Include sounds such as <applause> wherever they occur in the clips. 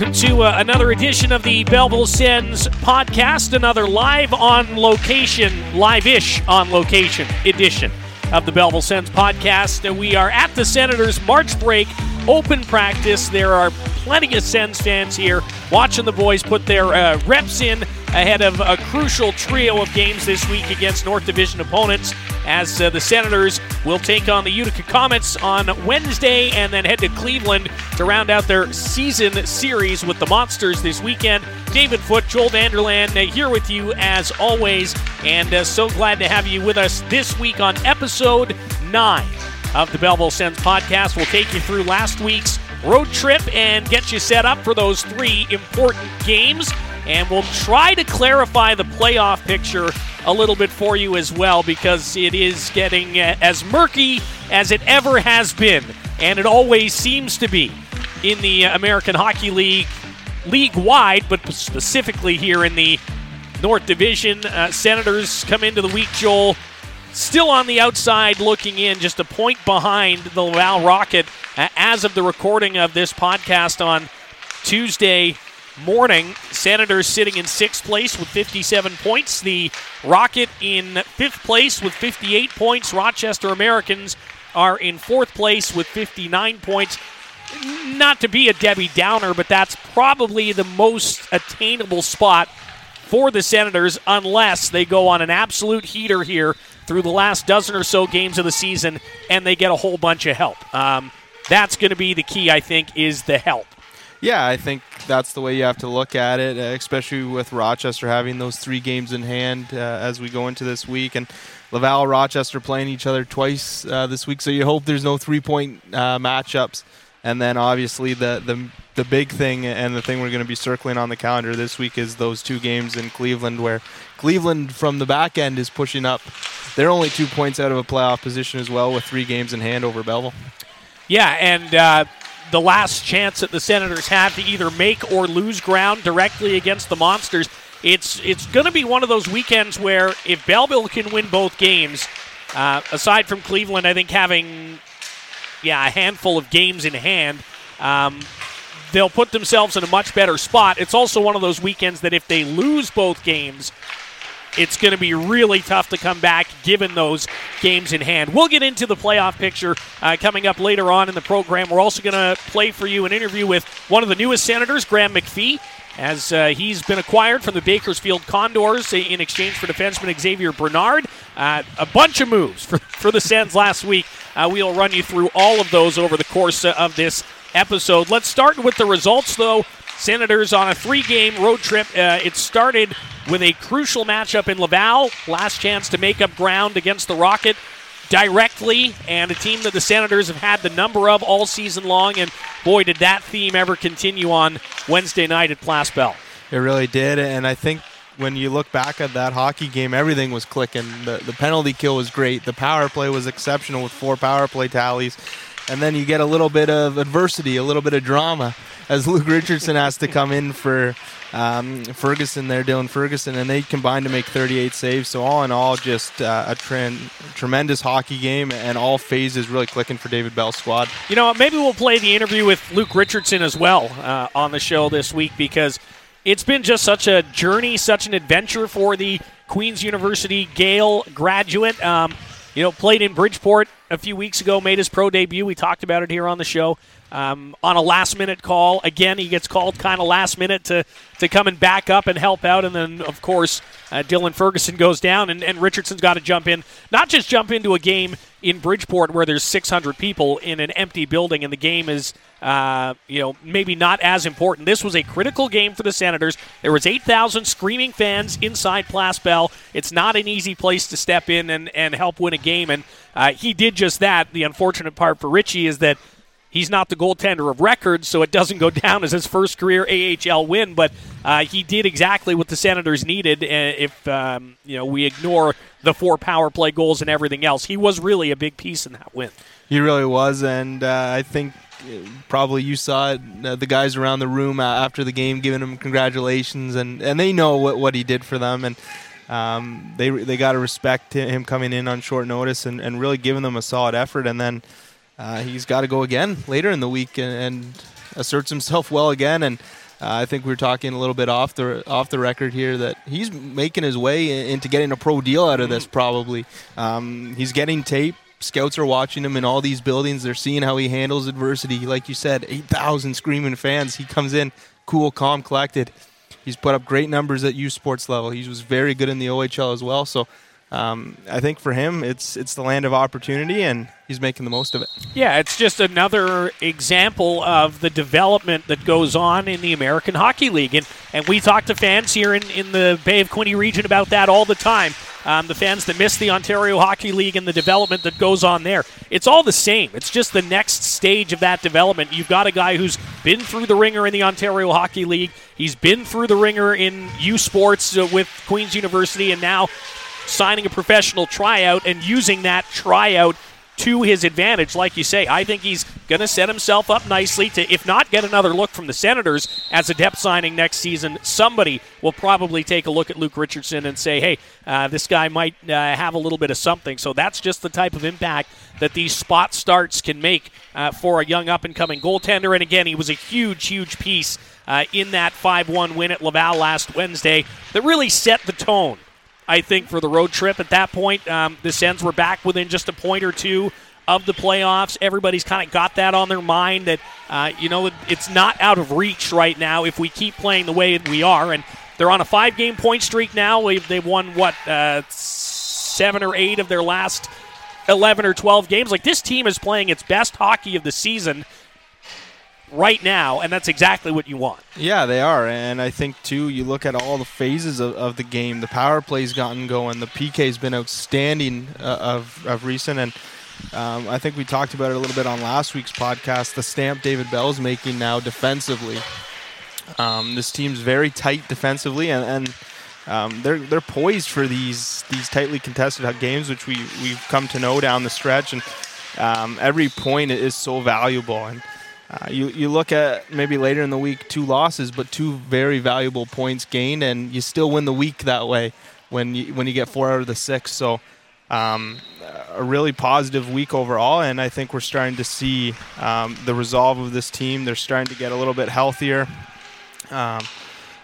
welcome to uh, another edition of the Belleville Sens podcast, another live on location, live ish on location edition of the Belleville Sens podcast. Uh, we are at the Senators' March break open practice. There are plenty of Sens fans here watching the boys put their uh, reps in ahead of a crucial trio of games this week against North Division opponents as uh, the Senators will take on the Utica Comets on Wednesday and then head to Cleveland to round out their season series with the Monsters this weekend. David Foot, Joel Vanderlaan uh, here with you as always, and uh, so glad to have you with us this week on episode 9 of the Belleville Sens podcast. We'll take you through last week's road trip and get you set up for those three important games and we'll try to clarify the playoff picture a little bit for you as well because it is getting uh, as murky as it ever has been, and it always seems to be in the American Hockey League, league wide, but specifically here in the North Division. Uh, Senators come into the week, Joel, still on the outside looking in, just a point behind the Laval Rocket as of the recording of this podcast on Tuesday morning. Senators sitting in sixth place with 57 points. The Rocket in fifth place with 58 points. Rochester Americans are in fourth place with 59 points. Not to be a Debbie Downer, but that's probably the most attainable spot for the Senators unless they go on an absolute heater here through the last dozen or so games of the season and they get a whole bunch of help. Um, that's going to be the key, I think, is the help. Yeah, I think that's the way you have to look at it, uh, especially with Rochester having those three games in hand uh, as we go into this week. And Laval, Rochester playing each other twice uh, this week, so you hope there's no three point uh, matchups. And then obviously the, the the big thing and the thing we're going to be circling on the calendar this week is those two games in Cleveland, where Cleveland from the back end is pushing up. They're only two points out of a playoff position as well, with three games in hand over Belleville. Yeah, and uh, the last chance that the Senators have to either make or lose ground directly against the Monsters. It's it's going to be one of those weekends where if Belleville can win both games, uh, aside from Cleveland, I think having yeah a handful of games in hand, um, they'll put themselves in a much better spot. It's also one of those weekends that if they lose both games, it's going to be really tough to come back given those games in hand. We'll get into the playoff picture uh, coming up later on in the program. We're also going to play for you an interview with one of the newest senators, Graham McPhee. As uh, he's been acquired from the Bakersfield Condors in exchange for defenseman Xavier Bernard. Uh, a bunch of moves for, <laughs> for the Sens last week. Uh, we'll run you through all of those over the course uh, of this episode. Let's start with the results, though. Senators on a three game road trip. Uh, it started with a crucial matchup in Laval. Last chance to make up ground against the Rocket directly, and a team that the Senators have had the number of all season long. And boy, did that theme ever continue on Wednesday night at Place Bell. It really did, and I think when you look back at that hockey game, everything was clicking. The, the penalty kill was great. The power play was exceptional with four power play tallies. And then you get a little bit of adversity, a little bit of drama as Luke Richardson has to come in for um, Ferguson there, Dylan Ferguson, and they combined to make 38 saves. So all in all, just uh, a trend, tremendous hockey game, and all phases really clicking for David Bell's squad. You know, maybe we'll play the interview with Luke Richardson as well uh, on the show this week because it's been just such a journey, such an adventure for the Queen's University Gale graduate. Um, you know, played in Bridgeport a few weeks ago, made his pro debut. We talked about it here on the show um, on a last minute call. Again, he gets called kind of last minute to, to come and back up and help out. And then, of course, uh, Dylan Ferguson goes down, and, and Richardson's got to jump in. Not just jump into a game in Bridgeport where there's 600 people in an empty building and the game is, uh, you know, maybe not as important. This was a critical game for the Senators. There was 8,000 screaming fans inside Place Bell. It's not an easy place to step in and, and help win a game, and uh, he did just that. The unfortunate part for Richie is that He's not the goaltender of record, so it doesn't go <laughs> down as his first career AHL win. But uh, he did exactly what the Senators needed. Uh, if um, you know we ignore the four power play goals and everything else, he was really a big piece in that win. He really was, and uh, I think uh, probably you saw it, uh, the guys around the room after the game giving him congratulations, and, and they know what, what he did for them, and um, they they got to respect him coming in on short notice and, and really giving them a solid effort, and then uh, he's got to go again later in the week and, and, asserts himself well again. And Uh, I think we are talking a little bit off the off the record here that he's making his way into getting a pro deal out of this. Probably, um, he's getting tape. Scouts are watching him in all these buildings. They're seeing how he handles adversity. Like you said, eight thousand screaming fans. He comes in cool, calm, collected. He's put up great numbers at U Sports level. He was very good in the OHL as well. So um, I think for him, it's it's the land of opportunity, and he's making the most of it. Yeah, it's just another example of the development that goes on in the American Hockey League, and and we talk to fans here in, in the Bay of Quinte region about that all the time. Um, the fans that miss the Ontario Hockey League and the development that goes on there, it's all the same. It's just the next stage of that development. You've got a guy who's been through the ringer in the Ontario Hockey League. He's been through the ringer in U Sports uh, with Queen's University, and now signing a professional tryout and using that tryout to his advantage. Like you say, I think he's going to set himself up nicely to, if not get another look from the Senators as a depth signing next season, somebody will probably take a look at Luke Richardson and say, hey, uh, this guy might uh, have a little bit of something. So that's just the type of impact that these spot starts can make uh, for a young up and coming goaltender. And again, he was a huge, huge piece. Uh, in that 5 1 win at Laval last Wednesday, that really set the tone I think, for the road trip. At that point, um, the Sens were back within just a point or two of the playoffs. Everybody's kind of got that on their mind that, uh, you know, it's not out of reach right now if we keep playing the way we are. And they're on a five game point streak now. They've won, what, uh, seven or eight of their last 11 or 12 games. Like, this team is playing its best hockey of the season right now, and that's exactly what you want. Yeah, they are, and I think too. You look at all the phases of, of the game. The power play's gotten going. The PK's been outstanding uh, of of recent, and um, I think we talked about it a little bit on last week's podcast. The stamp David Bell's making now defensively. Um, this team's very tight defensively, and, and um, they're they're poised for these these tightly contested games, which we we've come to know down the stretch, and um, every point is so valuable. And uh, you, you look at maybe later in the week two losses, but two very valuable points gained, and you still win the week that way when you when you get four out of the six. So um, a really positive week overall, and I think we're starting to see um, the resolve of this team. They're starting to get a little bit healthier, um,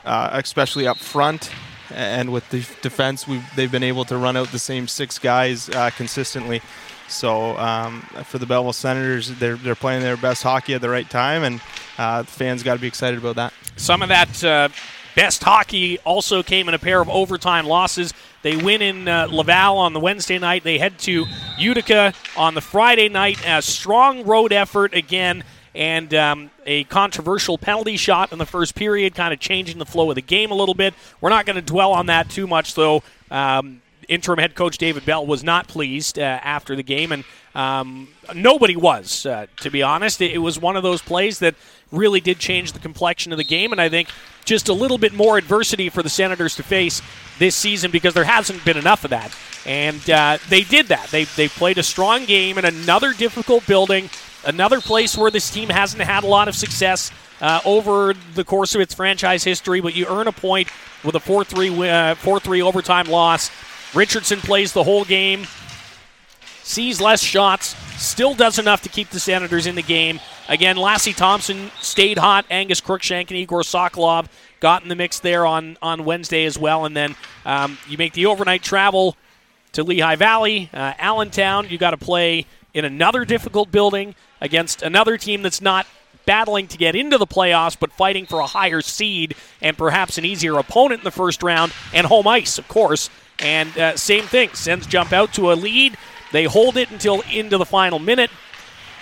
uh, especially up front. And with the defense, they've been able to run out the same six guys uh, consistently. So um, for the Belleville Senators, they're, they're playing their best hockey at the right time, and uh, fans got to be excited about that. Some of that uh, best hockey also came in a pair of overtime losses. They win in uh, Laval on the Wednesday night. They head to Utica on the Friday night. A strong road effort again, and um, a controversial penalty shot in the first period, kind of changing the flow of the game a little bit. We're not going to dwell on that too much, though. Um, interim head coach David Bell was not pleased uh, after the game, and um, nobody was, uh, to be honest. It, it, was one of those plays that really did change the complexion of the game, and I think just a little bit more adversity for the Senators to face this season because there hasn't been enough of that. And uh, they did that. They, they played a strong game in another difficult building, another place where this team hasn't had a lot of success. Uh, over the course of its franchise history, but you earn a point with a 4 3 uh, 3 overtime loss Richardson plays the whole game, sees less shots, still does enough to keep the Senators in the game. Again, Lassi Thomson stayed hot. Angus Crookshank and Egor Sokolov got in the mix there on, on Wednesday as well. And then um, you make the overnight travel to Lehigh Valley, uh, Allentown. You got to play in another difficult building against another team that's not battling to get into the playoffs, but fighting for a higher seed and perhaps an easier opponent in the first round, and home ice, of course. And uh, same thing, Sens jump out to a lead. They hold it until into the final minute.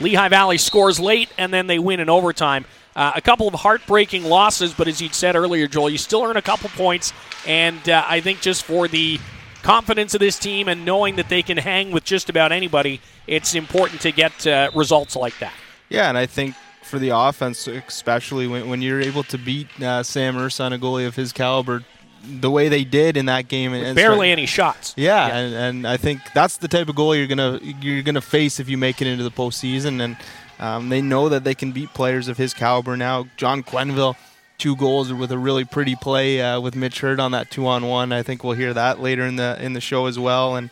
Lehigh Valley scores late, and then they win in overtime. Uh, a couple of heartbreaking losses, but as you said earlier, Joel, you still earn a couple points. And uh, I think just for the confidence of this team and knowing that they can hang with just about anybody, it's important to get uh, results like that. Yeah, and I think for the offense, especially when, when you're able to beat uh, Sam Ersson, a goalie of his caliber, the way they did in that game. And, barely any shots. Yeah, yeah, And, and I think that's the type of goal you're gonna you're gonna face if you make it into the postseason. And um, they know that they can beat players of his caliber now. John Quenneville, two goals with a really pretty play uh, with Mitch Hurd on that two on one. I think we'll hear that later in the in the show as well. And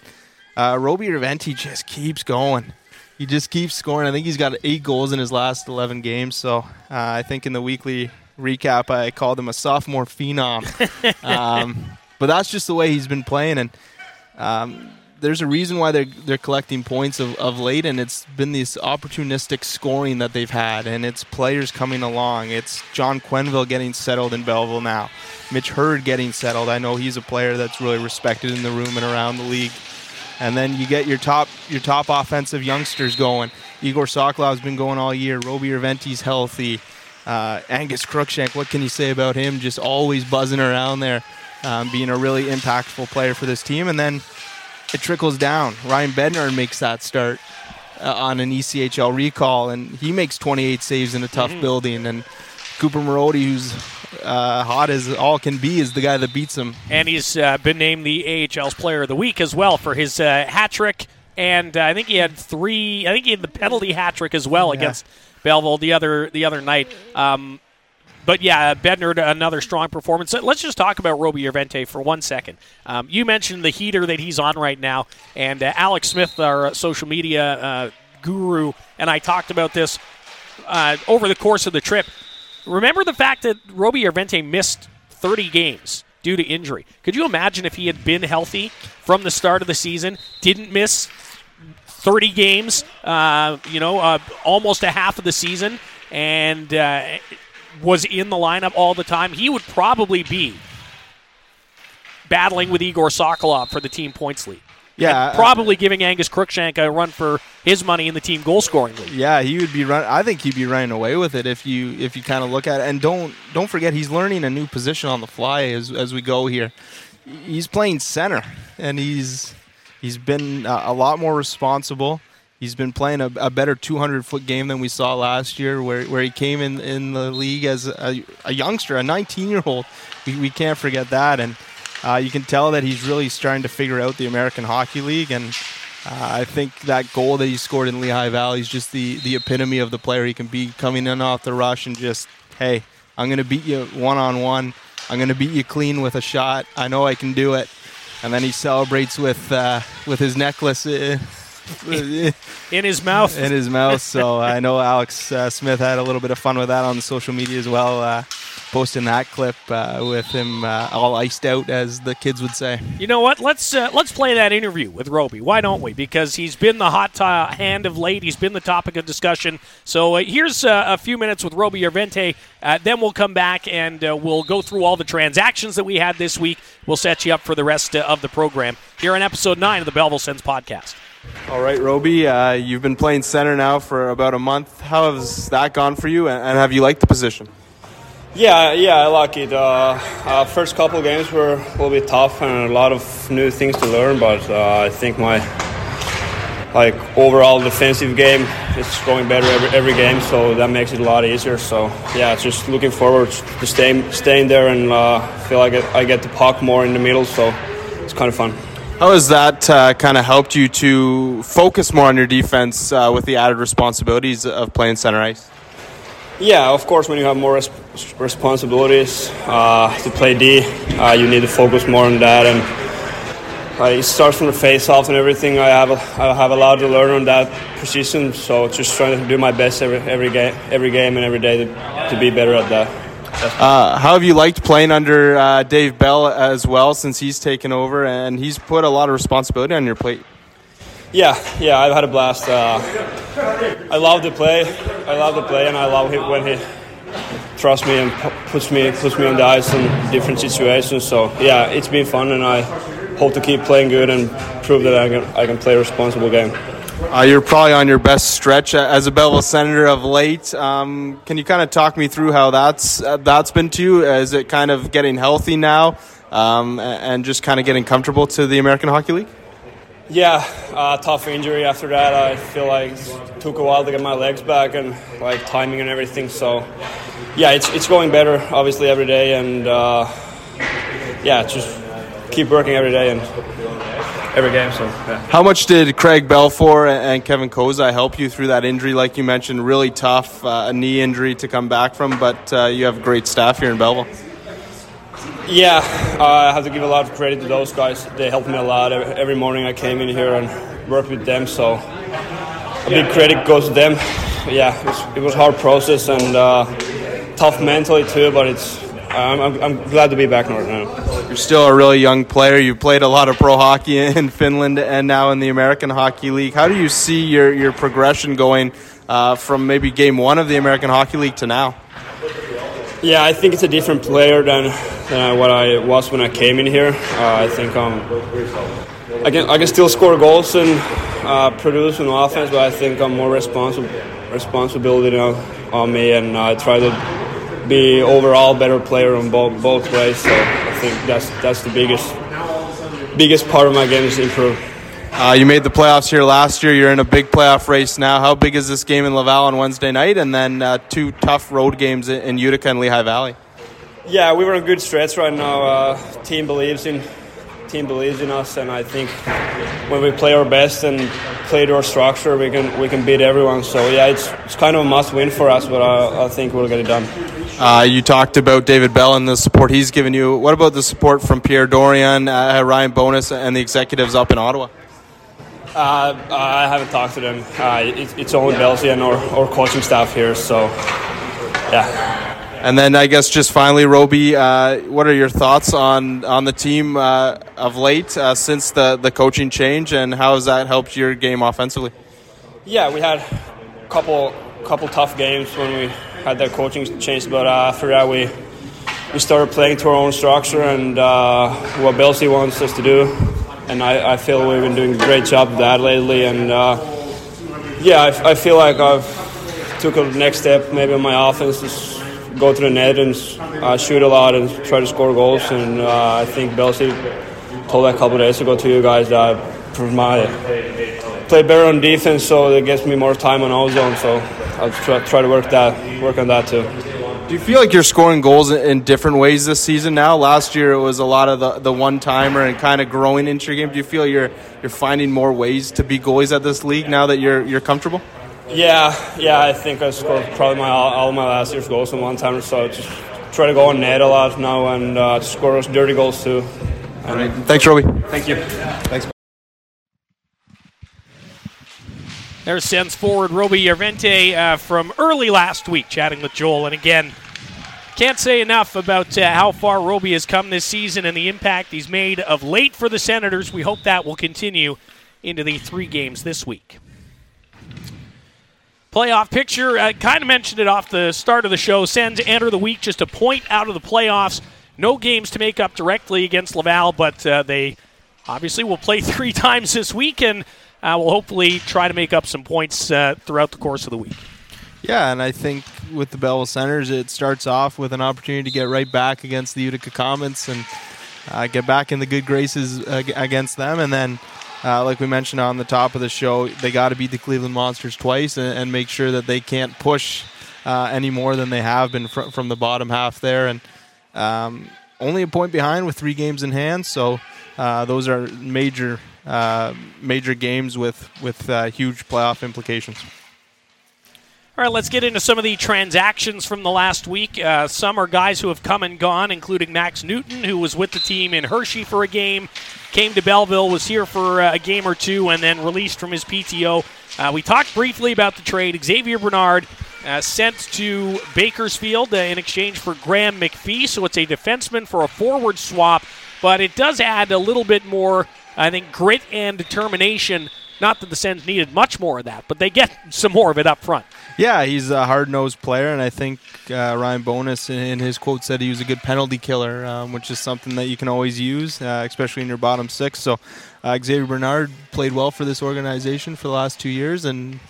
uh, Roby Järventie just keeps going. He just keeps scoring. I think he's got eight goals in his last 11 games. So uh, I think in the weekly recap, I called him a sophomore phenom. <laughs> um, but that's just the way he's been playing, and um, there's a reason why they're they're collecting points of, of late, and it's been this opportunistic scoring that they've had, and it's players coming along. It's John Quenneville getting settled in Belleville now, Mitch Hurd getting settled. I know he's a player that's really respected in the room and around the league. And then you get your top your top offensive youngsters going. Egor Sokolov's been going all year. Roby Järventie's healthy. Uh, Angus Crookshank, what can you say about him? Just always buzzing around there, um, being a really impactful player for this team. And then it trickles down. Ryan Bednar makes that start uh, on an ECHL recall, and he makes 28 saves in a tough mm-hmm. building. And Cooper Marody, who's uh, hot as all can be, is the guy that beats him. And he's uh, been named the AHL's Player of the Week as well for his uh, hat trick. And uh, I think he had three. I think he had the penalty hat trick as well yeah. against Belleville the other the other night. Um, but yeah, Bednar, another strong performance. Let's just talk about Roby Järventie for one second. Um, you mentioned the heater that he's on right now, and uh, Alex Smith, our social media uh, guru, and I talked about this uh, over the course of the trip. Remember the fact that Roby Järventie missed 30 games due to injury. Could you imagine if he had been healthy from the start of the season, didn't miss 30 games, uh, you know, uh, almost a half of the season, and uh, was in the lineup all the time, he would probably be battling with Egor Sokolov for the team points lead. Yeah, and probably giving Angus Crookshank a run for his money in the team goal scoring league. Yeah, he would be run. I think he'd be running away with it if you if you kind of look at it. And don't don't forget he's learning a new position on the fly as as we go here. He's playing center, and he's he's been a lot more responsible. He's been playing a, a, better 200 foot game than we saw last year, where, where he came in, in the league as a, a youngster, a 19 year old. We, we can't forget that. And uh, you can tell that he's really starting to figure out the American Hockey League. And uh, I think that goal that he scored in Lehigh Valley is just the, the epitome of the player he can be coming in off the rush and just, hey, I'm going to beat you one on one. I'm going to beat you clean with a shot. I know I can do it. And then he celebrates with uh, with his necklace. Uh, <laughs> in his mouth. In his mouth. So I know Alex uh, Smith had a little bit of fun with that on social media as well, uh, posting that clip uh, with him uh, all iced out, as the kids would say. You know what? Let's uh, let's play that interview with Roby. Why don't we? Because he's been the hot t- hand of late. He's been the topic of discussion. So uh, here's a few minutes with Roby Järventie. then we'll come back and we'll go through all the transactions that we had this week. We'll set you up for the rest of the program here on episode nine of the Belleville Sens podcast. All right, Roby, uh, you've been playing center now for about a month. How has that gone for you, and have you liked the position? Yeah, yeah, I like it. Uh, uh, first couple games were a little bit tough and a lot of new things to learn, but uh, I think my like overall defensive game is going better every, every game, so that makes it a lot easier. So yeah, just looking forward to staying staying there and uh, feel like I get the puck more in the middle, so it's kind of fun. How has that uh, kind of helped you to focus more on your defense uh, with the added responsibilities of playing center ice? Yeah, of course, when you have more res- responsibilities uh, to play D, uh, you need to focus more on that. And uh, it starts from the face-off and everything. I have a, I have a lot to learn on that position, so just trying to do my best every every game, every game and every day to, to be better at that. Uh, how have you liked playing under uh, Dave Bell as well since he's taken over and he's put a lot of responsibility on your plate? Yeah, yeah, I've had a blast. Uh, I love to play. I love to play, and I love it when he trusts me and puts me puts me on the ice in different situations. So yeah, it's been fun, and I hope to keep playing good and prove that I can I can play a responsible game. Uh, you're probably on your best stretch as a Belleville Senator of late. Um, can you kind of talk me through how that's uh, that's been to you? Is it kind of getting healthy now um, and just kind of getting comfortable to the American Hockey League? Yeah, uh, tough injury after that. I feel like it took a while to get my legs back and like timing and everything. So, yeah, it's it's going better obviously every day, and uh, yeah, just keep working every day and every game. So, yeah. How much did Craig Belfour and Kevin Kozai help you through that injury? Like you mentioned, really tough, uh, a knee injury to come back from, but uh, you have great staff here in Belleville. Yeah, uh, I have to give a lot of credit to those guys. They helped me a lot. Every morning I came in here and worked with them, so a big credit goes to them. Yeah, it was, it was hard process, and uh, tough mentally too, but it's I'm, I'm, I'm glad to be back now. You're still a really young player. You played a lot of pro hockey <laughs> in Finland and now in the American Hockey League. How do you see your, your progression going uh, from maybe game one of the American Hockey League to now? Yeah, I think it's a different player than, than what I was when I came in here. Uh, I think um, I can I can still score goals and uh, produce on offense, but I think I'm more responsible responsibility on, on me, and I try to be overall better player on both both ways. So I think that's that's the biggest biggest part of my game is improve. Uh, you made the playoffs here last year. You're in a big playoff race now. How big is this game in Laval on Wednesday night, and then uh, two tough road games in Utica and Lehigh Valley? Yeah, we were in good stretch right now. Uh, team believes in team believes in us, and I think when we play our best and play to our structure, we can we can beat everyone. So yeah, it's it's kind of a must win for us, but I, I think we'll get it done. Uh, you talked about David Bell and the support he's given you. What about the support from Pierre Dorion, uh, Ryan Bowness, and the executives up in Ottawa? Uh, I haven't talked to them. Uh, it, it's only Belzy and our, our coaching staff here, so yeah. And then I guess just finally, Roby, uh, what are your thoughts on on the team uh, of late uh, since the the coaching change, and how has that helped your game offensively? Yeah, we had a couple couple tough games when we had that coaching change, but uh, after that we we started playing to our own structure and uh, what Belzy wants us to do, and I, I, feel we've been doing a great job of that lately, and uh, yeah, I, I feel like I've took a next step maybe on my offense go to the net and uh, shoot a lot and try to score goals. And uh, I think Belzy told that a couple days ago to you guys that I my play better on defense, so it gets me more time on ozone. So I'll try, try to work that work on that too. Do you feel like you're scoring goals in different ways this season now? Last year it was a lot of the, the one timer and kind of growing into your game. Do you feel you're you're finding more ways to be goalies at this league now that you're you're comfortable? Yeah, yeah, I think I scored probably my all my last year's goals in one timer, so just try to go on net a lot now and uh, score those dirty goals too. All right. Thanks, Roby. Thank you. Thanks. There's Sens forward Roby Järventie uh, from early last week, chatting with Joel. And again, can't say enough about uh, how far Roby has come this season and the impact he's made of late for the Senators. We hope that will continue into the three games this week playoff picture. I kind of mentioned it off the start of the show. Sens enter the week just a point out of the playoffs. No games to make up directly against Laval, but uh, they obviously will play <laughs> three times this week and uh, will hopefully try to make up some points uh, throughout the course of the week. Yeah, and I think with the Belleville Senators, it starts off with an opportunity to get right back against the Utica Comets and uh, get back in the good graces against them, and then uh, like we mentioned on the top of the show, they got to beat the Cleveland Monsters twice and, and, make sure that they can't push uh, any more than they have been fr- from the bottom half there. And um, only a point behind with three games in hand, so uh, those are major, uh, major games with with uh, huge playoff implications. All right, let's get into some of the transactions from the last week. Uh, some are guys who have come and gone, including Max Newton, who was with the team in Hershey for a game, came to Belleville, was here for uh, a game or two, and then released from his PTO. Uh, we talked briefly about the trade. Xavier Bernard uh, sent to Bakersfield uh, in exchange for Graham McPhee, so it's a defenseman for a forward swap, but it does add a little bit more, I think, grit and determination. Not that the Sens needed much more of that, but they get some more of it up front. Yeah, he's a hard nosed player, and I think uh, Ryan Bowness in his quote said he was a good penalty killer, um, which is something that you can always use, uh, especially in your bottom six. So uh, Xavier Bernard played well for this organization for the last two years, and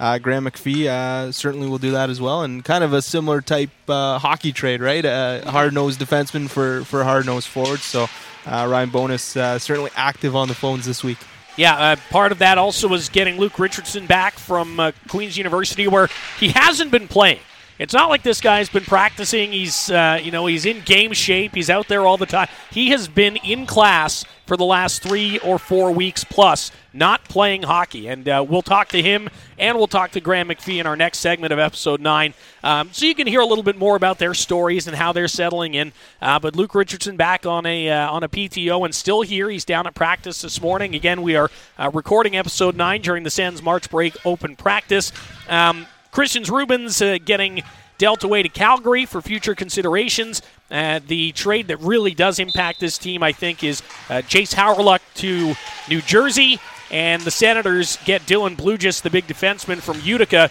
uh, Graham McPhee uh, certainly will do that as well. And kind of a similar type uh, hockey trade, right? Hard nosed defenseman for, for hard nosed forwards. So Ryan Bowness certainly active on the phones this week. Yeah, uh, part of that also was getting Luke Richardson back from uh, Queen's University, where he hasn't been playing. It's not like this guy's been practicing. He's, uh, you know, he's in game shape. He's out there all the time. He has been in class for the last three or four weeks plus, not playing hockey. And uh, we'll talk to him and we'll talk to Graham McPhee in our next segment of episode nine, um, so you can hear a little bit more about their stories and how they're settling in. Uh, but Luke Richardson back on a uh, on a PTO and still here. He's down at practice this morning. Again, we are uh, recording episode nine during the Sens March break open practice. Um, Kristians Rubins uh, getting dealt away to Calgary for future considerations. Uh, the trade that really does impact this team, I think, is uh, Jayce Hawryluk to New Jersey, and the Senators get Dylan Blujus, the big defenseman from Utica.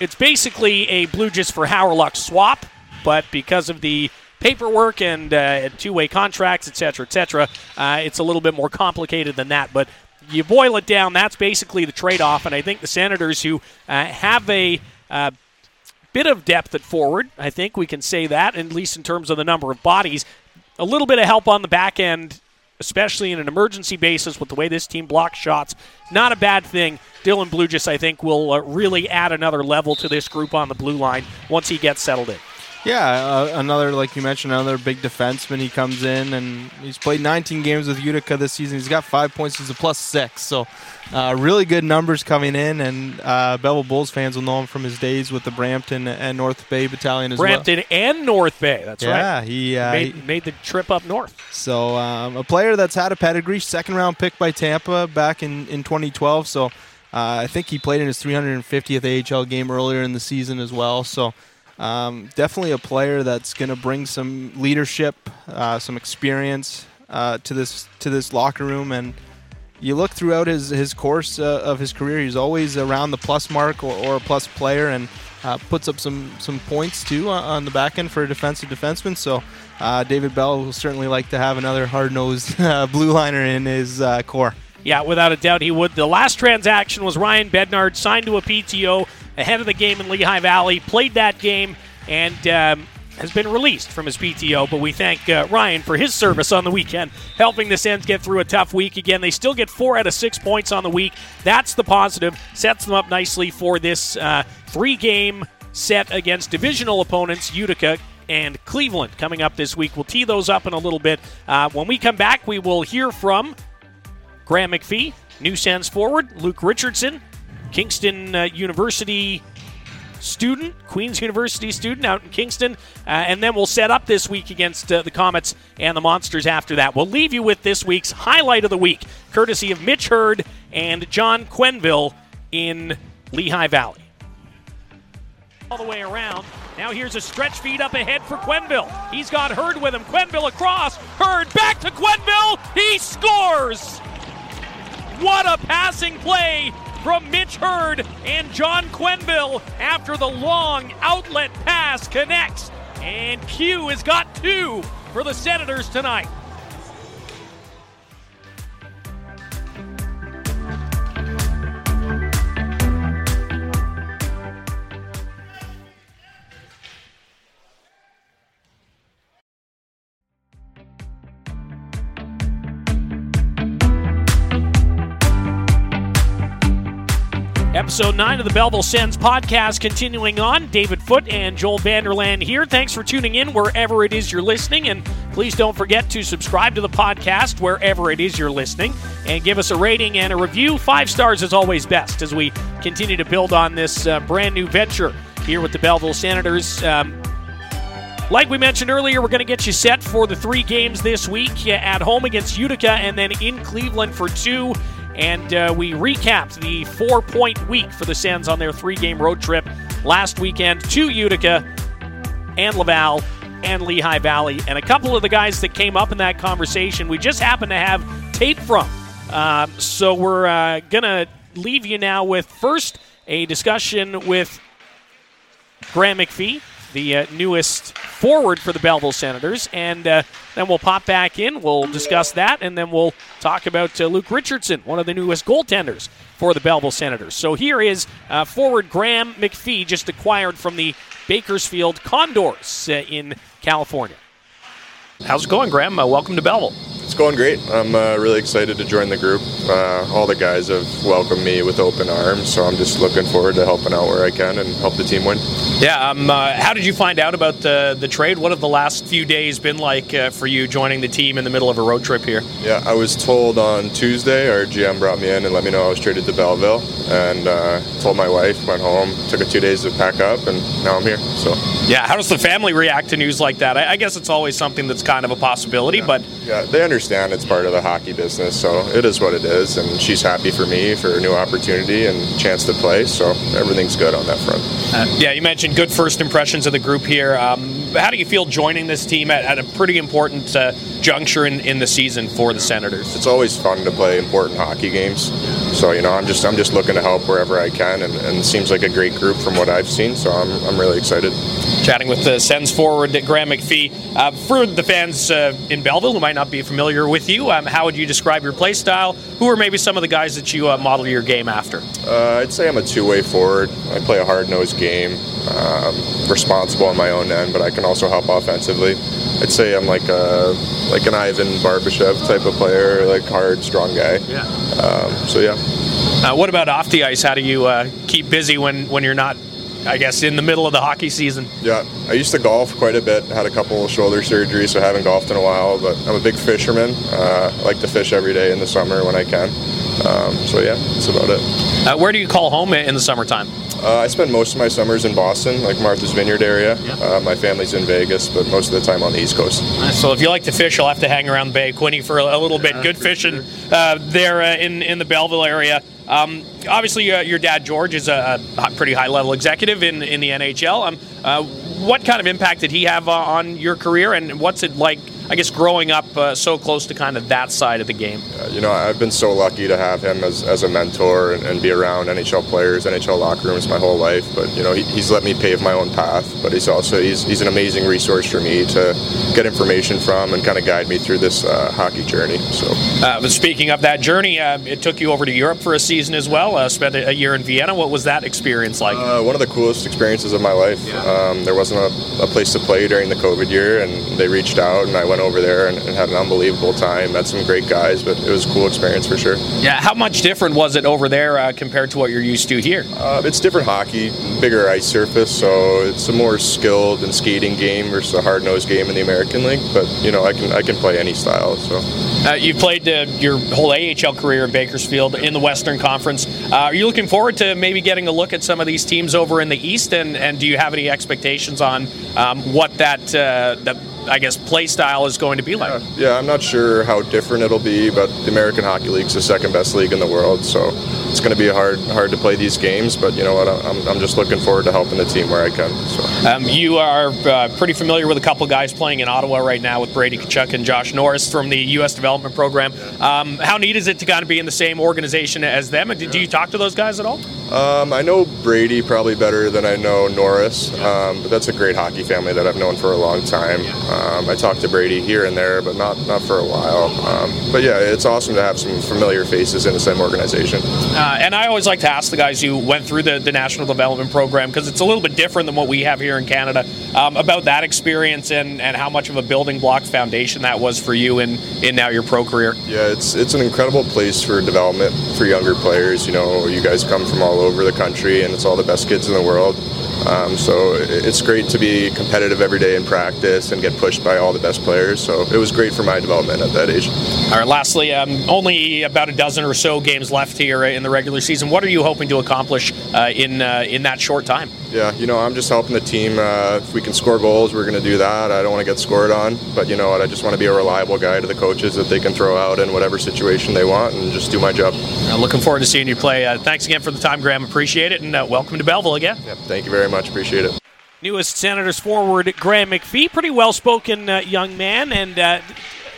It's basically a Blujus for Hawryluk swap, but because of the paperwork and uh, two-way contracts, et cetera, et cetera, uh, it's a little bit more complicated than that. But you boil it down, that's basically the trade-off. And I think the Senators, who uh, have a uh, bit of depth at forward, I think we can say that, at least in terms of the number of bodies, a little bit of help on the back end. Especially in an emergency basis, with the way this team blocks shots, not a bad thing. Dylan Blujus, I think, will uh, really add another level to this group on the blue line once he gets settled in. Yeah, uh, another like you mentioned, another big defenseman. He comes in and he's played 19 games with Utica this season. He's got five points. He's a plus six, so uh, really good numbers coming in. And uh, Belleville Bulls fans will know him from his days with the Brampton and North Bay Battalion as well. Brampton well. and North Bay. That's yeah, right. he, uh, made, he made the trip up north. So um, a player that's had a pedigree, second round pick by Tampa back in in 2012. So. Uh, I think he played in his 350th AHL game earlier in the season as well. So um, definitely a player that's going to bring some leadership, uh, some experience uh, to this to this locker room. And you look throughout his his course uh, of his career, he's always around the plus mark or, or a plus player, and uh, puts up some some points too on the back end for a defensive defenseman. So. Uh, David Bell will certainly like to have another hard-nosed <laughs> uh, blue liner in his core. Yeah, without a doubt he would. The last transaction was Ryan Bednard signed to a PTO ahead of the game in Lehigh Valley, played that game, and um, has been released from his PTO. But we thank uh, Ryan for his service on the weekend, helping the Sens get through a tough week. Again, they still get four out of six points on the week. That's the positive. Sets them up nicely for this uh, three game set against divisional opponents, Utica and Cleveland coming up this week. We'll tee those up in a little bit. Uh, when we come back, we will hear from Graham McPhee, new Sens forward, Luke Richardson, Kingston uh, University student, Queen's University student out in Kingston. Uh, and then we'll set up this week against uh, the Comets and the Monsters after that. We'll leave you with this week's highlight of the week, courtesy of Mitch Hurd and John Quenneville in Lehigh Valley. All the way around. Now here's a stretch feed up ahead for Quenneville. He's got Hurd with him. Quenneville across. Hurd back to Quenneville. He scores! What a passing play from Mitch Hurd and John Quenneville after the long outlet pass connects. And Q has got two for the Senators tonight. Episode 9 of the Belleville Sens podcast continuing on. David Foot and Joel Vanderlaan here. Thanks for tuning in wherever it is you're listening. And please don't forget to subscribe to the podcast wherever it is you're listening and give us a rating and a review. Five stars is always best as we continue to build on this uh, brand new venture here with the Belleville Senators. Um, like we mentioned earlier, we're going to get you set for the three games this week at home against Utica and then in Cleveland for two and uh, we recapped the four point week for the Sens on their three game road trip last weekend to Utica and Laval and Lehigh Valley. And a couple of the guys that came up in that conversation, we just happen to have tape from. Uh, so we're uh, going to leave you now with first a discussion with Graham McPhee the uh, newest forward for the Belleville Senators. And uh, then we'll pop back in. We'll discuss that, and then we'll talk about uh, Luke Richardson, one of the newest goaltenders for the Belleville Senators. So here is uh, forward Graham McPhee, just acquired from the Bakersfield Condors uh, in California. How's it going, Graham? Uh, welcome to Belleville. It's going great. I'm uh, really excited to join the group. Uh, all the guys have welcomed me with open arms, so I'm just looking forward to helping out where I can and help the team win. Yeah. Um, uh, how did you find out about the the trade? What have the last few days been like uh, for you joining the team in the middle of a road trip here? Yeah, I was told on Tuesday. Our GM brought me in and let me know I was traded to Belleville, and uh, told my wife. Went home, took a two days to pack up, and now I'm here. So. Yeah. How does the family react to news like that? I, I guess it's always something that's kind of a possibility, yeah. but yeah, they understand understand it's part of the hockey business, so it is what it is. And she's happy for me for a new opportunity and chance to play, so everything's good on that front. Uh, yeah, you mentioned good first impressions of the group here. Um, how do you feel joining this team at, at a pretty important uh, juncture in, in the season for the Senators? It's always fun to play important hockey games. So you know, I'm just I'm just looking to help wherever I can, and, and it seems like a great group from what I've seen. So I'm, I'm really excited. Chatting with the Sens forward Graham McPhee. Uh, for the fans uh, in Belleville who might not be familiar with you, um, how would you describe your play style? Who are maybe some of the guys that you uh, model your game after? Uh, I'd say I'm a two-way forward. I play a hard-nosed game, um, responsible on my own end, but I can also help offensively. I'd say I'm like a like an Ivan Barbashev type of player, like hard, strong guy. Yeah. Um, so yeah. Uh, what about off the ice? How do you uh, keep busy when when you're not I guess, in the middle of the hockey season. Yeah, I used to golf quite a bit. Had a couple shoulder surgeries, so I haven't golfed in a while. But I'm a big fisherman. Uh, I like to fish every day in the summer when I can. Um, so yeah, that's about it. Uh, where do you call home in the summertime? Uh, I spend most of my summers in Boston, like Martha's Vineyard area. Yeah. Uh, my family's in Vegas, but most of the time on the East Coast. So if you like to fish, you'll have to hang around the Bay Quinte for a, a little bit. Good fishing sure. Uh, there uh, in in the Belleville area. Um, obviously, uh, your dad George is a, a, pretty high level executive in, in the NHL. Um, uh, what kind of impact did he have uh, on your career, and what's it like I guess growing up uh, so close to kind of that side of the game. Uh, you know, I've been so lucky to have him as, as a mentor and, and, be around NHL players, NHL locker rooms my whole life. But you know, he, he's let me pave my own path. But he's also he's, he's an amazing resource for me to get information from and kind of guide me through this uh, hockey journey. So, uh, but speaking of that journey, uh, it took you over to Europe for a season as well. Uh, spent a, year in Vienna. What was that experience like? one of the coolest experiences of my life. Yeah. Um, there wasn't a, a place to play during the COVID year, and they reached out, and I went went over there and, and, had an unbelievable time. Met some great guys, but it was a cool experience for sure. Yeah, how much different was it over there uh, compared to what you're used to here? Uh, it's different hockey, bigger ice surface, so it's a more skilled and skating game versus a hard nosed game in the American League. But you know, I can I can play any style. So uh, you played uh, your whole AHL career in Bakersfield in the Western Conference. Uh, are you looking forward to maybe getting a look at some of these teams over in the East? And, and do you have any expectations on um, what that uh, that I guess play style is going to be like. Yeah, yeah, I'm not sure how different it'll be, but the American Hockey League is the second best league in the world, so it's going to be hard hard to play these games. But you know what? I'm, I'm just looking forward to helping the team where I can. So um, you are uh, pretty familiar with a couple guys playing in Ottawa right now with Brady Tkachuk and Josh Norris from the U.S. Development Program. Um, how neat is it to kind of be in the same organization as them? Do, do you talk to those guys at all? Um, I know Brady probably better than I know Norris, um, but that's a great hockey family that I've known for a long time. Um, I talk to Brady here and there, but not not for a while. Um, but yeah, it's awesome to have some familiar faces in the same organization. Uh, and I always like to ask the guys who went through the, the National Development Program because it's a little bit different than what we have here in Canada um, about that experience and, and how much of a building block foundation that was for you in, in now your pro career. Yeah, it's it's an incredible place for development for younger players. You know, you guys come from all over the country, and it's all the best kids in the world. Um, so it's great to be competitive every day in practice and get pushed by all the best players. So it was great for my development at that age. All right. Lastly, um, only about a dozen or so games left here in the regular season. What are you hoping to accomplish uh, in uh, in that short time? Yeah, you know, I'm just helping the team. Uh, if we can score goals, we're going to do that. I don't want to get scored on, but you know what? I just want to be a reliable guy to the coaches that they can throw out in whatever situation they want and just do my job. I'm looking forward to seeing you play. Uh, thanks again for the time, Graham. Appreciate it, and uh, welcome to Belleville again. Yep, thank you very much. Appreciate it. Newest Senators forward Graham McPhee, pretty well spoken uh, young man, and uh,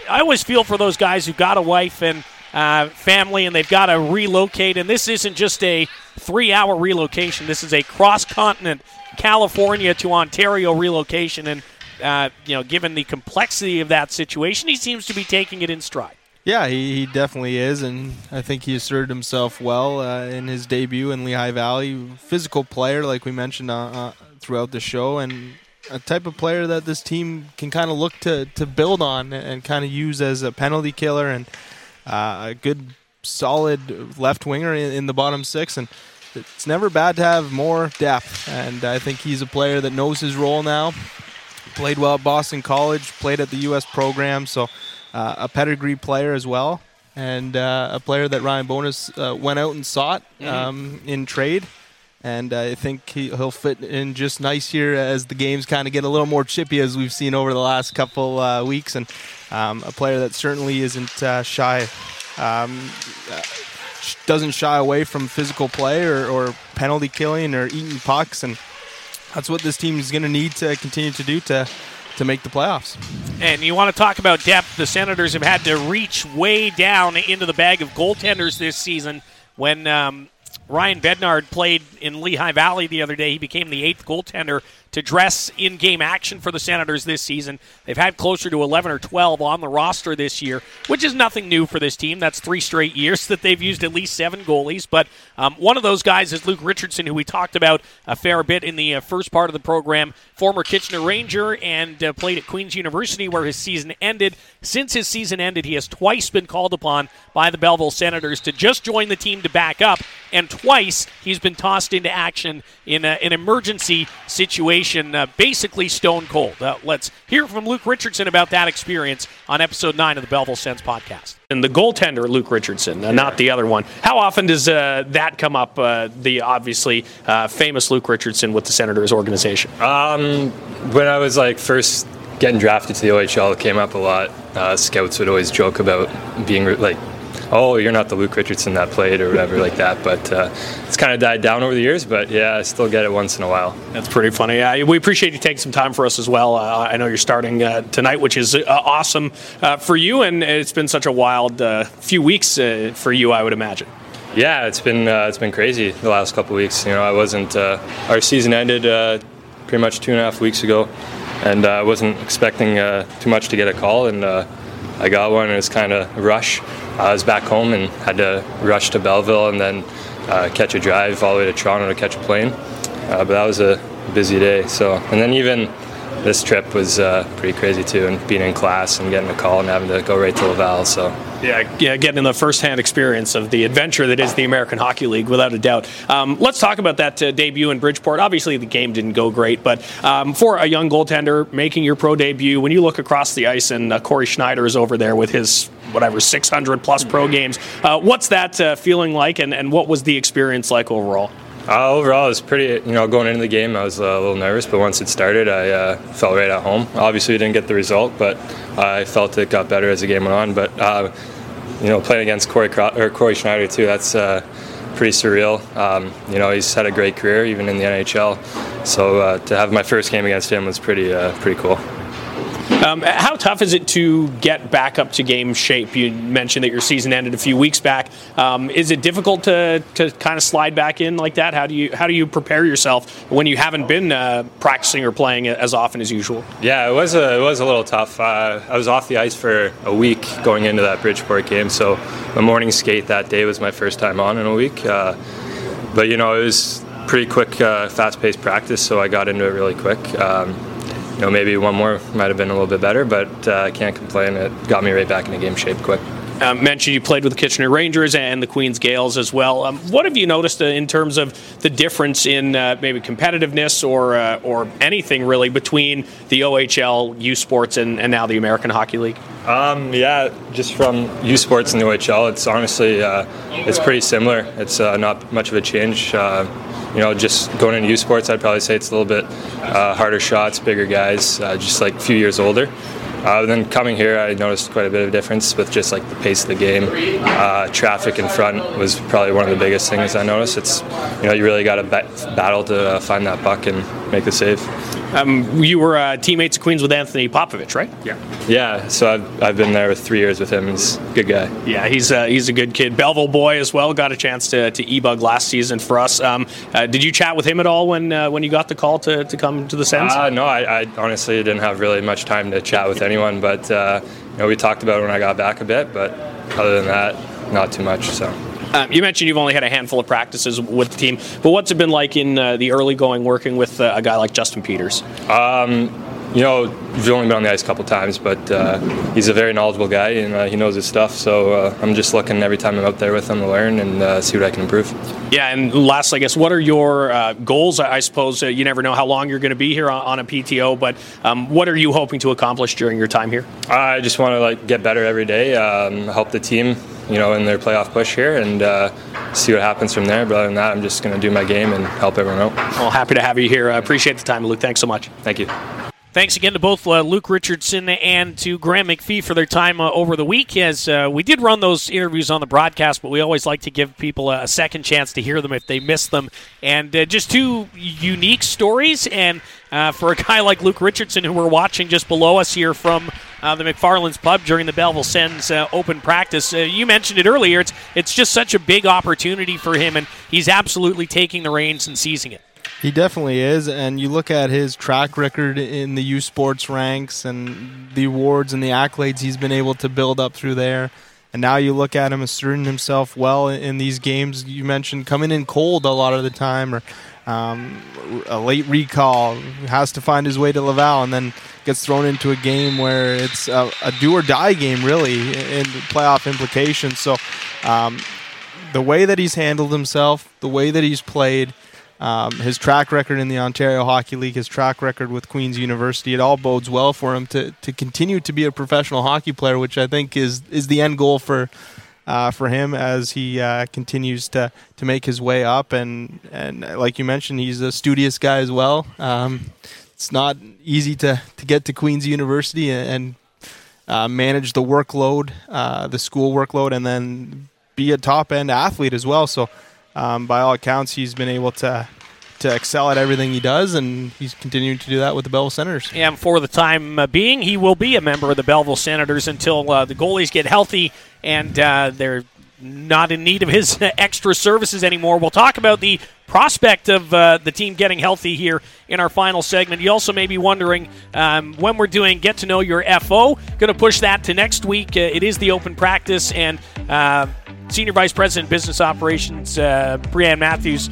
I always feel for those guys who've got a wife and uh, family and they've got to relocate. And this isn't just a three hour relocation, this is a cross continent California to Ontario relocation. And, uh, you know, given the complexity of that situation, he seems to be taking it in stride. Yeah, he, he definitely is, and I think he asserted himself well uh, in his debut in Lehigh Valley. Physical player, like we mentioned uh, uh throughout the show, and a type of player that this team can kind of look to, to build on and kind of use as a penalty killer and uh, a good, solid left winger in, in the bottom six. And it's never bad to have more depth. And I think he's a player that knows his role now. Played well at Boston College, played at the U.S. program, so uh, a pedigree player as well, and uh, a player that Ryan Bowness uh, went out and sought mm-hmm. um, in trade. And I think he, will fit in just nice here as the games kind of get a little more chippy as we've seen over the last couple uh, weeks. And um, a player that certainly isn't uh, shy. Um, doesn't shy away from physical play or, or penalty killing or eating pucks, and that's what this team is going to need to continue to do to to make the playoffs. And you want to talk about depth? The Senators have had to reach way down into the bag of goaltenders this season. When um, Ryan Bednard played in Lehigh Valley the other day, he became the eighth goaltender to dress in game action for the Senators this season. They've had closer to 11 or 12 on the roster this year, which is nothing new for this team. That's three straight years that they've used at least seven goalies. But um, one of those guys is Luke Richardson, who we talked about a fair bit in the uh, first part of the program. Former Kitchener Ranger and uh, played at Queen's University where his season ended. Since his season ended, he has twice been called upon by the Belleville Senators to just join the team to back up, and twice he's been tossed into action in a, an emergency situation uh, basically stone cold. Uh, let's hear from Luke Richardson about that experience on episode 9 of the Belleville Sens podcast. And the goaltender, Luke Richardson, uh, not the other one. How often does uh, that come up, uh, the obviously uh, famous Luke Richardson with the Senators organization? Um, when I was like first getting drafted to the OHL, it came up a lot. scouts would always joke about being like oh, you're not the Luke Richardson that played or whatever like that. But uh, it's kind of died down over the years. But yeah, I still get it once in a while. That's pretty funny. Uh, we appreciate you taking some time for us as well. Uh, I know you're starting uh, tonight, which is uh, awesome uh, for you, and it's been such a wild few weeks for you, I would imagine. Yeah, it's been it's been crazy the last couple weeks. You know, I wasn't. our season ended pretty much two and a half weeks ago, and I wasn't expecting too much to get a call, and I got one. It was kind of a rush. I was back home and had to rush to Belleville and then uh, catch a drive all the way to Toronto to catch a plane. Uh, but that was a busy day. So, and then even this trip was uh, pretty crazy too, and being in class and getting a call and having to go right to Laval. So. Yeah, yeah, getting in the first-hand experience of the adventure that is the American Hockey League, without a doubt. Um, let's talk about that uh, debut in Bridgeport. Obviously, the game didn't go great, but um, for a young goaltender making your pro debut, when you look across the ice and uh, Cory Schneider is over there with his whatever 600 plus pro games, uh, what's that uh, feeling like, and, and what was the experience like overall? Uh, overall, it was pretty. You know, going into the game, I was uh, a little nervous, but once it started, I uh, felt right at home. Obviously, we didn't get the result, but I felt it got better as the game went on. But uh, you know, playing against Corey Cro- or Cory Schneider too, that's uh, pretty surreal. Um, you know, he's had a great career, even in the NHL. So uh, to have my first game against him was pretty pretty cool. Um, how tough is it to get back up to game shape? You mentioned that your season ended a few weeks back. Um, is it difficult to, to kind of slide back in like that? How do you how do you prepare yourself when you haven't been uh, practicing or playing as often as usual? Yeah, it was a, it was a little tough. Uh, I was off the ice for a week going into that Bridgeport game, so the morning skate that day was my first time on in a week. Uh, but you know, it was pretty quick, uh, fast-paced practice, so I got into it really quick. Um, you know, maybe one more might have been a little bit better, but uh, I can't complain. It got me right back into game shape quick. Um, mentioned you played with the Kitchener Rangers and the Queens Gaels as well. Um, what have you noticed uh, in terms of the difference in uh, maybe competitiveness or uh, or anything really between the OHL, U Sports, and, and now the American Hockey League? Um, yeah, just from U Sports and the OHL, it's honestly uh, it's pretty similar. It's uh, not much of a change you know, just going into U Sports, I'd probably say it's a little bit uh, harder shots, bigger guys, uh, just like a few years older. Uh, then coming here, I noticed quite a bit of difference with just like the pace of the game. Uh, traffic in front was probably one of the biggest things I noticed. It's you know you really got to battle to uh, find that buck and make the save. Um, you were uh, teammates at Queens with Anthony Popovich, right? Yeah. Yeah. So I've, I've been there with three years with him. He's a good guy. Yeah, he's uh, he's a good kid. Belleville boy as well. Got a chance to to e-bug last season for us. Um, uh, did you chat with him at all when uh, when you got the call to, to come to the Sens? Uh, no, I, I, honestly didn't have really much time to chat with anyone, but uh, you know we talked about it when I got back a bit, but other than that, not too much. So. Um, you mentioned you've only had a handful of practices with the team, but what's it been like in uh, the early going working with uh, a guy like Justin Peters? Um, you know, we've only been on the ice a couple times, but uh, he's a very knowledgeable guy and uh, he knows his stuff. So uh, I'm just looking every time I'm out there with him to learn and uh, see what I can improve. Yeah, and last, I guess, what are your uh, goals? I suppose uh, you never know how long you're going to be here on, on a PTO, but um, what are you hoping to accomplish during your time here? I just want to like get better every day, um, help the team, you know, in their playoff push here, and see what happens from there. But other than that, I'm just going to do my game and help everyone out. Well, happy to have you here. I appreciate the time, Luke. Thanks so much. Thank you. Thanks again to both uh, Luke Richardson and to Graham McPhee for their time uh, over the week. As uh, we did run those interviews on the broadcast, but we always like to give people a second chance to hear them if they missed them. And uh, just two unique stories. And uh, for a guy like Luke Richardson, who we're watching just below us here from uh, the McFarland's Pub during the Belleville Sens open practice, you mentioned it earlier. It's it's just such a big opportunity for him, and he's absolutely taking the reins and seizing it. He definitely is, and you look at his track record in the U Sports ranks and the awards and the accolades he's been able to build up through there. And now you look at him asserting himself well in these games. You mentioned coming in cold a lot of the time, or um, a late recall, has to find his way to Laval, and then gets thrown into a game where it's a, a do or die game, really, in playoff implications. So, um, the way that he's handled himself, the way that he's played, um, his track record in the Ontario Hockey League, his track record with Queen's University, it all bodes well for him to, to continue to be a professional hockey player, which I think is is the end goal for uh, for him as he uh, continues to, to make his way up. And and like you mentioned, he's a studious guy as well. Um, it's not easy to, to get to Queen's University and, and uh, manage the workload, uh, the school workload, and then be a top end athlete as well. So um, by all accounts, he's been able to to excel at everything he does, and he's continuing to do that with the Belleville Senators. And for the time uh, being, he will be a member of the Belleville Senators until uh, the goalies get healthy and uh, they're not in need of his <laughs> extra services anymore. We'll talk about the prospect of uh, the team getting healthy here in our final segment. You also may be wondering um, when we're doing Get to Know Your FO. Going to push that to next week. Uh, it is the open practice, and uh, Senior Vice President Business Operations, uh, Brianne Matthews,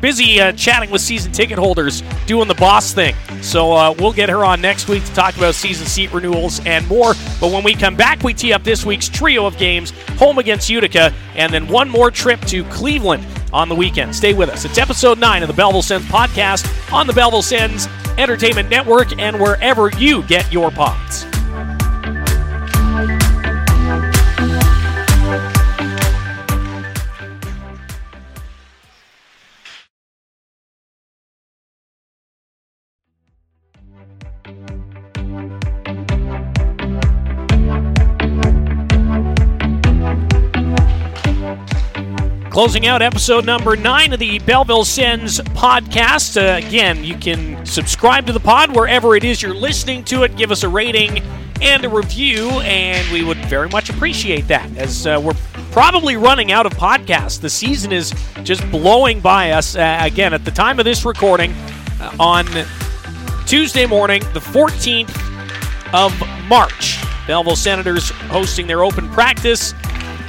busy uh, chatting with season ticket holders, doing the boss thing. So uh, we'll get her on next week to talk about season seat renewals and more. But when we come back, we tee up this week's trio of games home against Utica, and then one more trip to Cleveland on the weekend. Stay with us. It's episode 9 of the Belleville Sens podcast on the Belleville Sens Entertainment Network and wherever you get your pods. Closing out episode number nine of the Belleville Sens podcast. Uh, again, you can subscribe to the pod wherever it is you're listening to it. Give us a rating and a review, and we would very much appreciate that as uh, we're probably running out of podcasts. The season is just blowing by us. Uh, again, at the time of this recording, uh, on Tuesday morning, the 14th of March, Belleville Senators hosting their open practice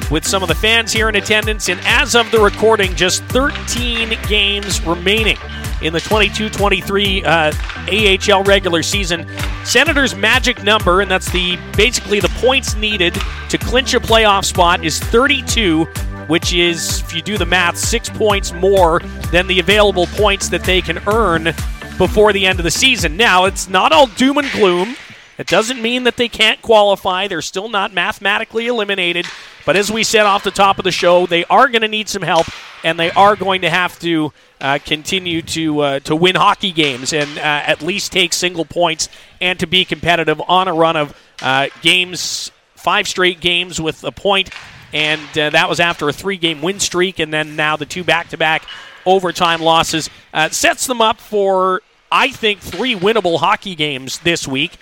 with some of the fans here in attendance. And as of the recording, just 13 games remaining in the 22 23 uh, AHL regular season. Senators' magic number, and that's the basically the points needed to clinch a playoff spot, is 32, which is, if you do the math, six points more than the available points that they can earn before the end of the season. Now, it's not all doom and gloom. It doesn't mean that they can't qualify. They're still not mathematically eliminated. But as we said off the top of the show, they are going to need some help, and they are going to have to uh, continue to uh, to win hockey games and uh, at least take single points and to be competitive on a run of uh, games, five straight games with a point, and uh, that was after a three-game win streak, and then now the two back-to-back overtime losses uh, sets them up for. I think three winnable hockey games this week.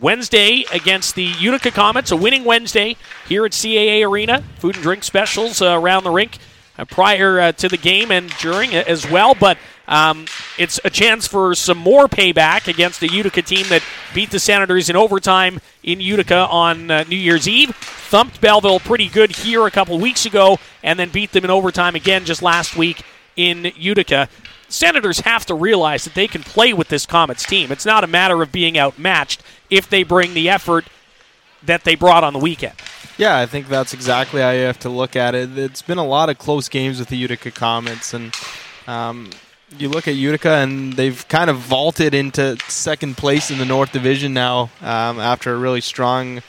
Wednesday against the Utica Comets, a winning Wednesday here at CAA Arena. Food and drink specials uh, around the rink uh, prior uh, to the game and during as well. But um, it's a chance for some more payback against the Utica team that beat the Senators in overtime in Utica on uh, New Year's Eve. Thumped Belleville pretty good here a couple weeks ago, and then beat them in overtime again just last week in Utica. Senators have to realize that they can play with this Comets team. It's not a matter of being outmatched if they bring the effort that they brought on the weekend. Yeah, I think that's exactly how you have to look at it. It's been a lot of close games with the Utica Comets, and um, you look at Utica, and they've kind of vaulted into second place in the North Division now um, after a really strong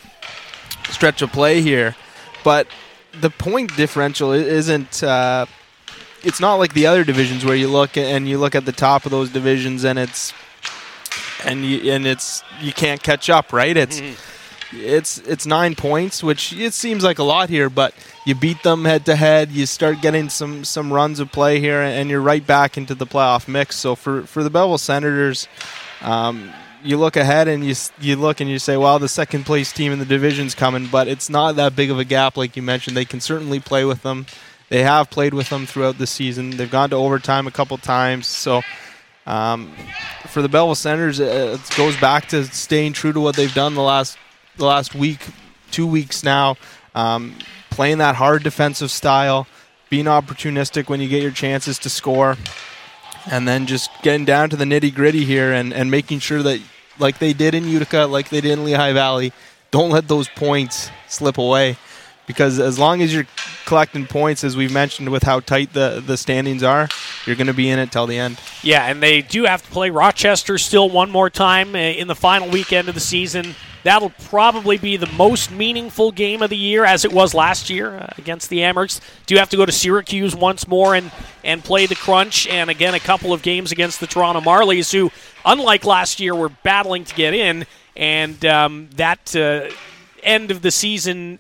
stretch of play here. But the point differential isn't. Uh, it's not like the other divisions where you look and you look at the top of those divisions and it's and you, and it's you can't catch up, right? It's Mm-hmm. it's it's nine points, which it seems like a lot here, but you beat them head to head. You start getting some some runs of play here, and you're right back into the playoff mix. So for for the Belleville Senators. Um, you look ahead and you you look and you say, "Well, the second place team in the division's coming," but it's not that big of a gap, like you mentioned. They can certainly play with them. They have played with them throughout the season. They've gone to overtime a couple times. So um, for the Belleville Senators, uh, it goes back to staying true to what they've done the last the last week, two weeks now, um, playing that hard defensive style, being opportunistic when you get your chances to score and then just getting down to the nitty gritty here and, and making sure that, like they did in Utica, like they did in Lehigh Valley, don't let those points slip away. Because as long as you're collecting points, as we've mentioned with how tight the, the standings are, you're going to be in it till the end. Yeah, and they do have to play Rochester still one more time uh, in the final weekend of the season. That'll probably be the most meaningful game of the year, as it was last year uh, against the Amerks. Do have to go to Syracuse once more and, and play the Crunch, and again a couple of games against the Toronto Marlies, who, unlike last year, were battling to get in. And um, that uh, end of the season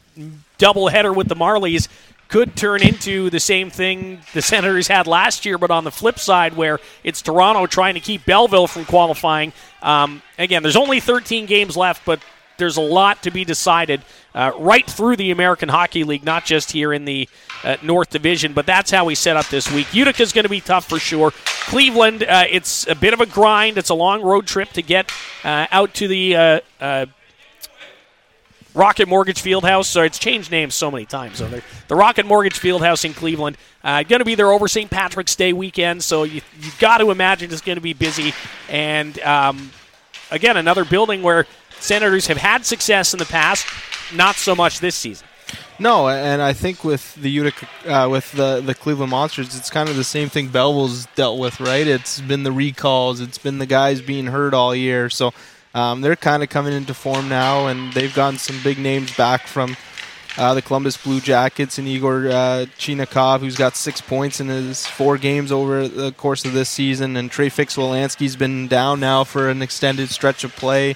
doubleheader with the Marlies could turn into the same thing the Senators had last year, but on the flip side, where it's Toronto trying to keep Belleville from qualifying. Um, again, there's only 13 games left, but there's a lot to be decided uh, right through the American Hockey League, not just here in the uh, North Division. But that's how we set up this week. Utica's going to be tough for sure. Cleveland, uh, it's a bit of a grind. It's a long road trip to get uh, out to the uh, uh, Rocket Mortgage Fieldhouse. So it's changed names so many times. So the Rocket Mortgage Fieldhouse in Cleveland. Uh, going to be there over St. Patrick's Day weekend. So you, you've got to imagine it's going to be busy. And um, again, another building where Senators have had success in the past, not so much this season. No, and I think with the Utica, uh, with the the Cleveland Monsters, it's kind of the same thing Belleville's dealt with, right? It's been the recalls, it's been the guys being hurt all year, so um, they're kind of coming into form now, and they've gotten some big names back from uh, the Columbus Blue Jackets and Egor uh, who's got six points in his four games over the course of this season, and Trey Fix-Wolansky's been down now for an extended stretch of play.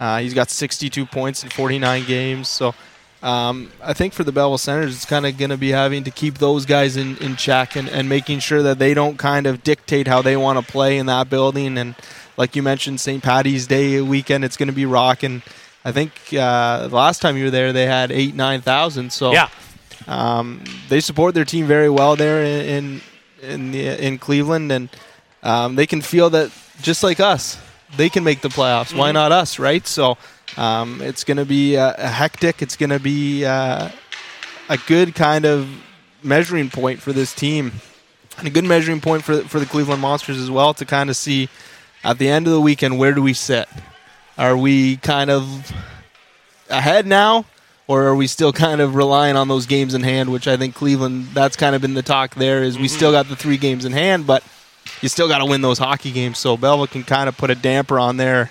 Uh, he's got 62 points in 49 games, so. Um, I think for the Belleville Senators, it's kind of going to be having to keep those guys in, in check and, and making sure that they don't kind of dictate how they want to play in that building. And like you mentioned, St. Patty's Day weekend, it's going to be rocking. I think uh, the last time you were there, they had eight, nine thousand. So Yeah. um, they support their team very well there in in in, the, in Cleveland, and um, they can feel that just like us, they can make the playoffs. Why not us, right? So um, it's going to be uh, a hectic. It's going to be uh, a good kind of measuring point for this team, and a good measuring point for for the Cleveland Monsters as well to kind of see at the end of the weekend where do we sit. Are we kind of ahead now, or are we still kind of relying on those games in hand? Which I think Cleveland, that's kind of been the talk there. Is we mm-hmm. still got the three games in hand, but you still got to win those hockey games. So Belleville can kind of put a damper on their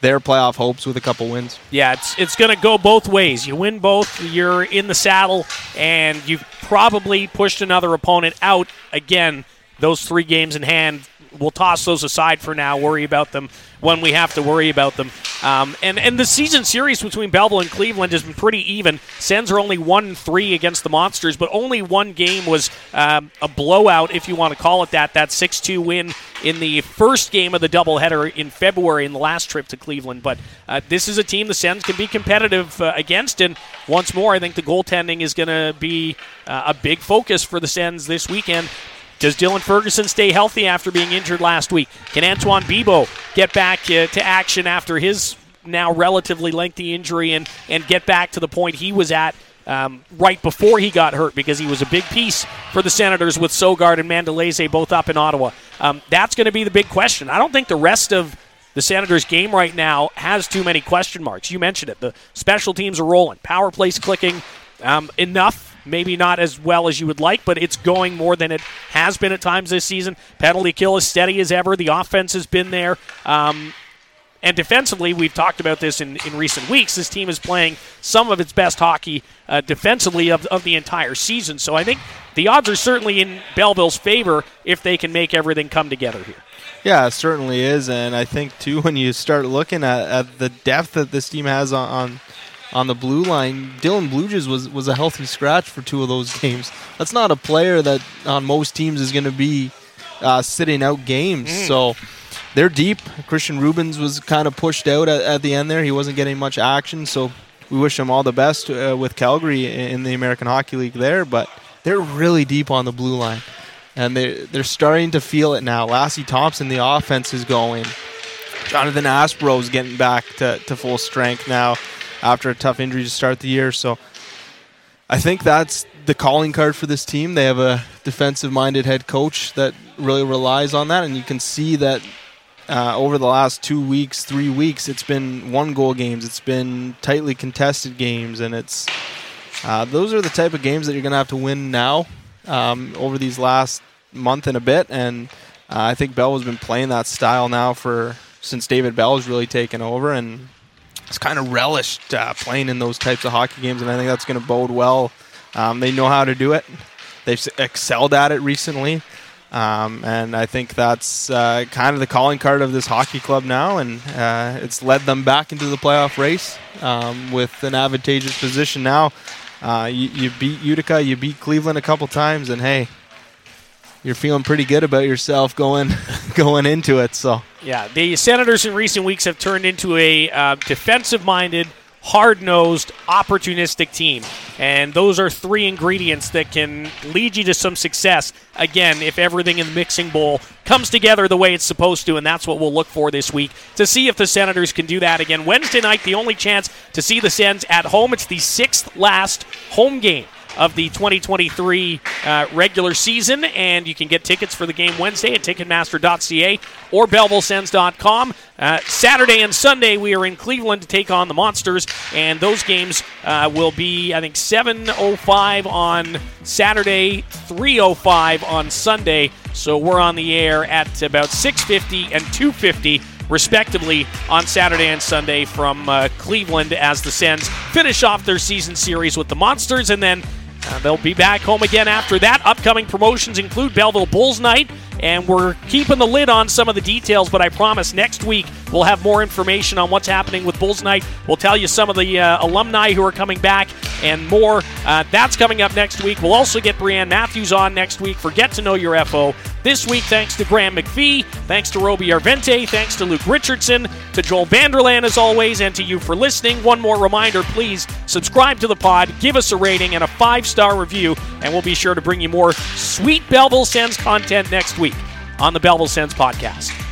their playoff hopes with a couple wins. Yeah, it's it's going to go both ways. You win both, you're in the saddle, and you've probably pushed another opponent out. Again, those three games in hand, we'll toss those aside for now. Worry about them when we have to worry about them. Um, and and the season series between Belleville and Cleveland has been pretty even. Sens are only one three against the Monsters, but only one game was um, a blowout, if you want to call it that. That six two win in the first game of the doubleheader in February in the last trip to Cleveland. But uh, this is a team the Sens can be competitive uh, against. And once more, I think the goaltending is going to be uh, a big focus for the Sens this weekend. Does Dylan Ferguson stay healthy after being injured last week? Can Antoine Bibeau get back uh, to action after his now relatively lengthy injury and, and get back to the point he was at um, right before he got hurt because he was a big piece for the Senators with Sogaard and Mandolese both up in Ottawa. Um, that's going to be the big question. I don't think the rest of the Senators' game right now has too many question marks. You mentioned it. The special teams are rolling, power plays clicking um, enough. Maybe not as well as you would like, but it's going more than it has been at times this season. Penalty kill is steady as ever. The offense has been there. Um, and defensively, we've talked about this in, in recent weeks. This team is playing some of its best hockey uh, defensively of, of the entire season. So I think the odds are certainly in Belleville's favor if they can make everything come together here. Yeah, it certainly is, and I think too when you start looking at, at the depth that this team has on, on on the blue line, Dylan Blujus was was a healthy scratch for two of those <laughs> games. That's not a player that on most teams is going to be uh, sitting out games. Mm. So they're deep. Christian Rubins was kind of pushed out at, at, the end there. He wasn't getting much action, so we wish him all the best uh, with Calgary in the American Hockey League there. But they're really deep on the blue line, and they they're starting to feel it now. Lassi Thomson, the offense is going. Jonathan Aspirot is getting back to, to full strength now after a tough injury to start the year. So I think that's the calling card for this team. They have a defensive minded head coach that really relies on that, and you can see that uh, over the last two weeks, three weeks, it's been one goal games, it's been tightly contested games, and it's uh, those are the type of games that you're going to have to win now um, over these last month and a bit. And uh, I think Bell has been playing that style now for since David Bell has really taken over, and it's kind of relished uh, playing in those types of hockey games, and I think that's going to bode well. Um, they know how to do it. They've excelled at it recently, um, and I think that's uh, kind of the calling card of this hockey club now, and uh, it's led them back into the playoff race um, with an advantageous position now. Uh, you, you beat Utica, you beat Cleveland a couple times, and hey, you're feeling pretty good about yourself going <laughs> going into it. So yeah, the Senators in recent weeks have turned into a uh, defensive-minded, hard-nosed, opportunistic team, and those are three ingredients that can lead you to some success. Again, if everything in the mixing bowl comes together the way it's supposed to, and that's what we'll look for this week to see if the Senators can do that again. Wednesday night, the only chance to see the Sens at home. It's the sixth last home game of the 2023 uh, regular season. And you can get tickets for the game Wednesday at Ticketmaster.ca or BellevilleSens.com. Uh, Saturday and Sunday, we are in Cleveland to take on the Monsters, and those games uh, will be, I think, 7.05 on Saturday, 3.05 on Sunday. So we're on the air at about 6.50 and 2.50 respectively, on Saturday and Sunday from uh, Cleveland as the Sens finish off their season series with the Monsters and then uh, they'll be back home again after that. Upcoming promotions include Belleville Bulls Night, and we're keeping the lid on some of the details, but I promise next week we'll have more information on what's happening with Bulls Night. We'll tell you some of the uh, alumni who are coming back and more. Uh, that's coming up next week. We'll also get Brianne Matthews on next week for Get to Know Your FO. This week, thanks to Graham McPhee, thanks to Roby Järventie, thanks to Luke Richardson, to Joel Vanderlaan as always, and to you for listening. One more reminder please subscribe to the pod, give us a rating, and a five star review, and we'll be sure to bring you more sweet Belleville Sens content next week on the Belleville Sens podcast.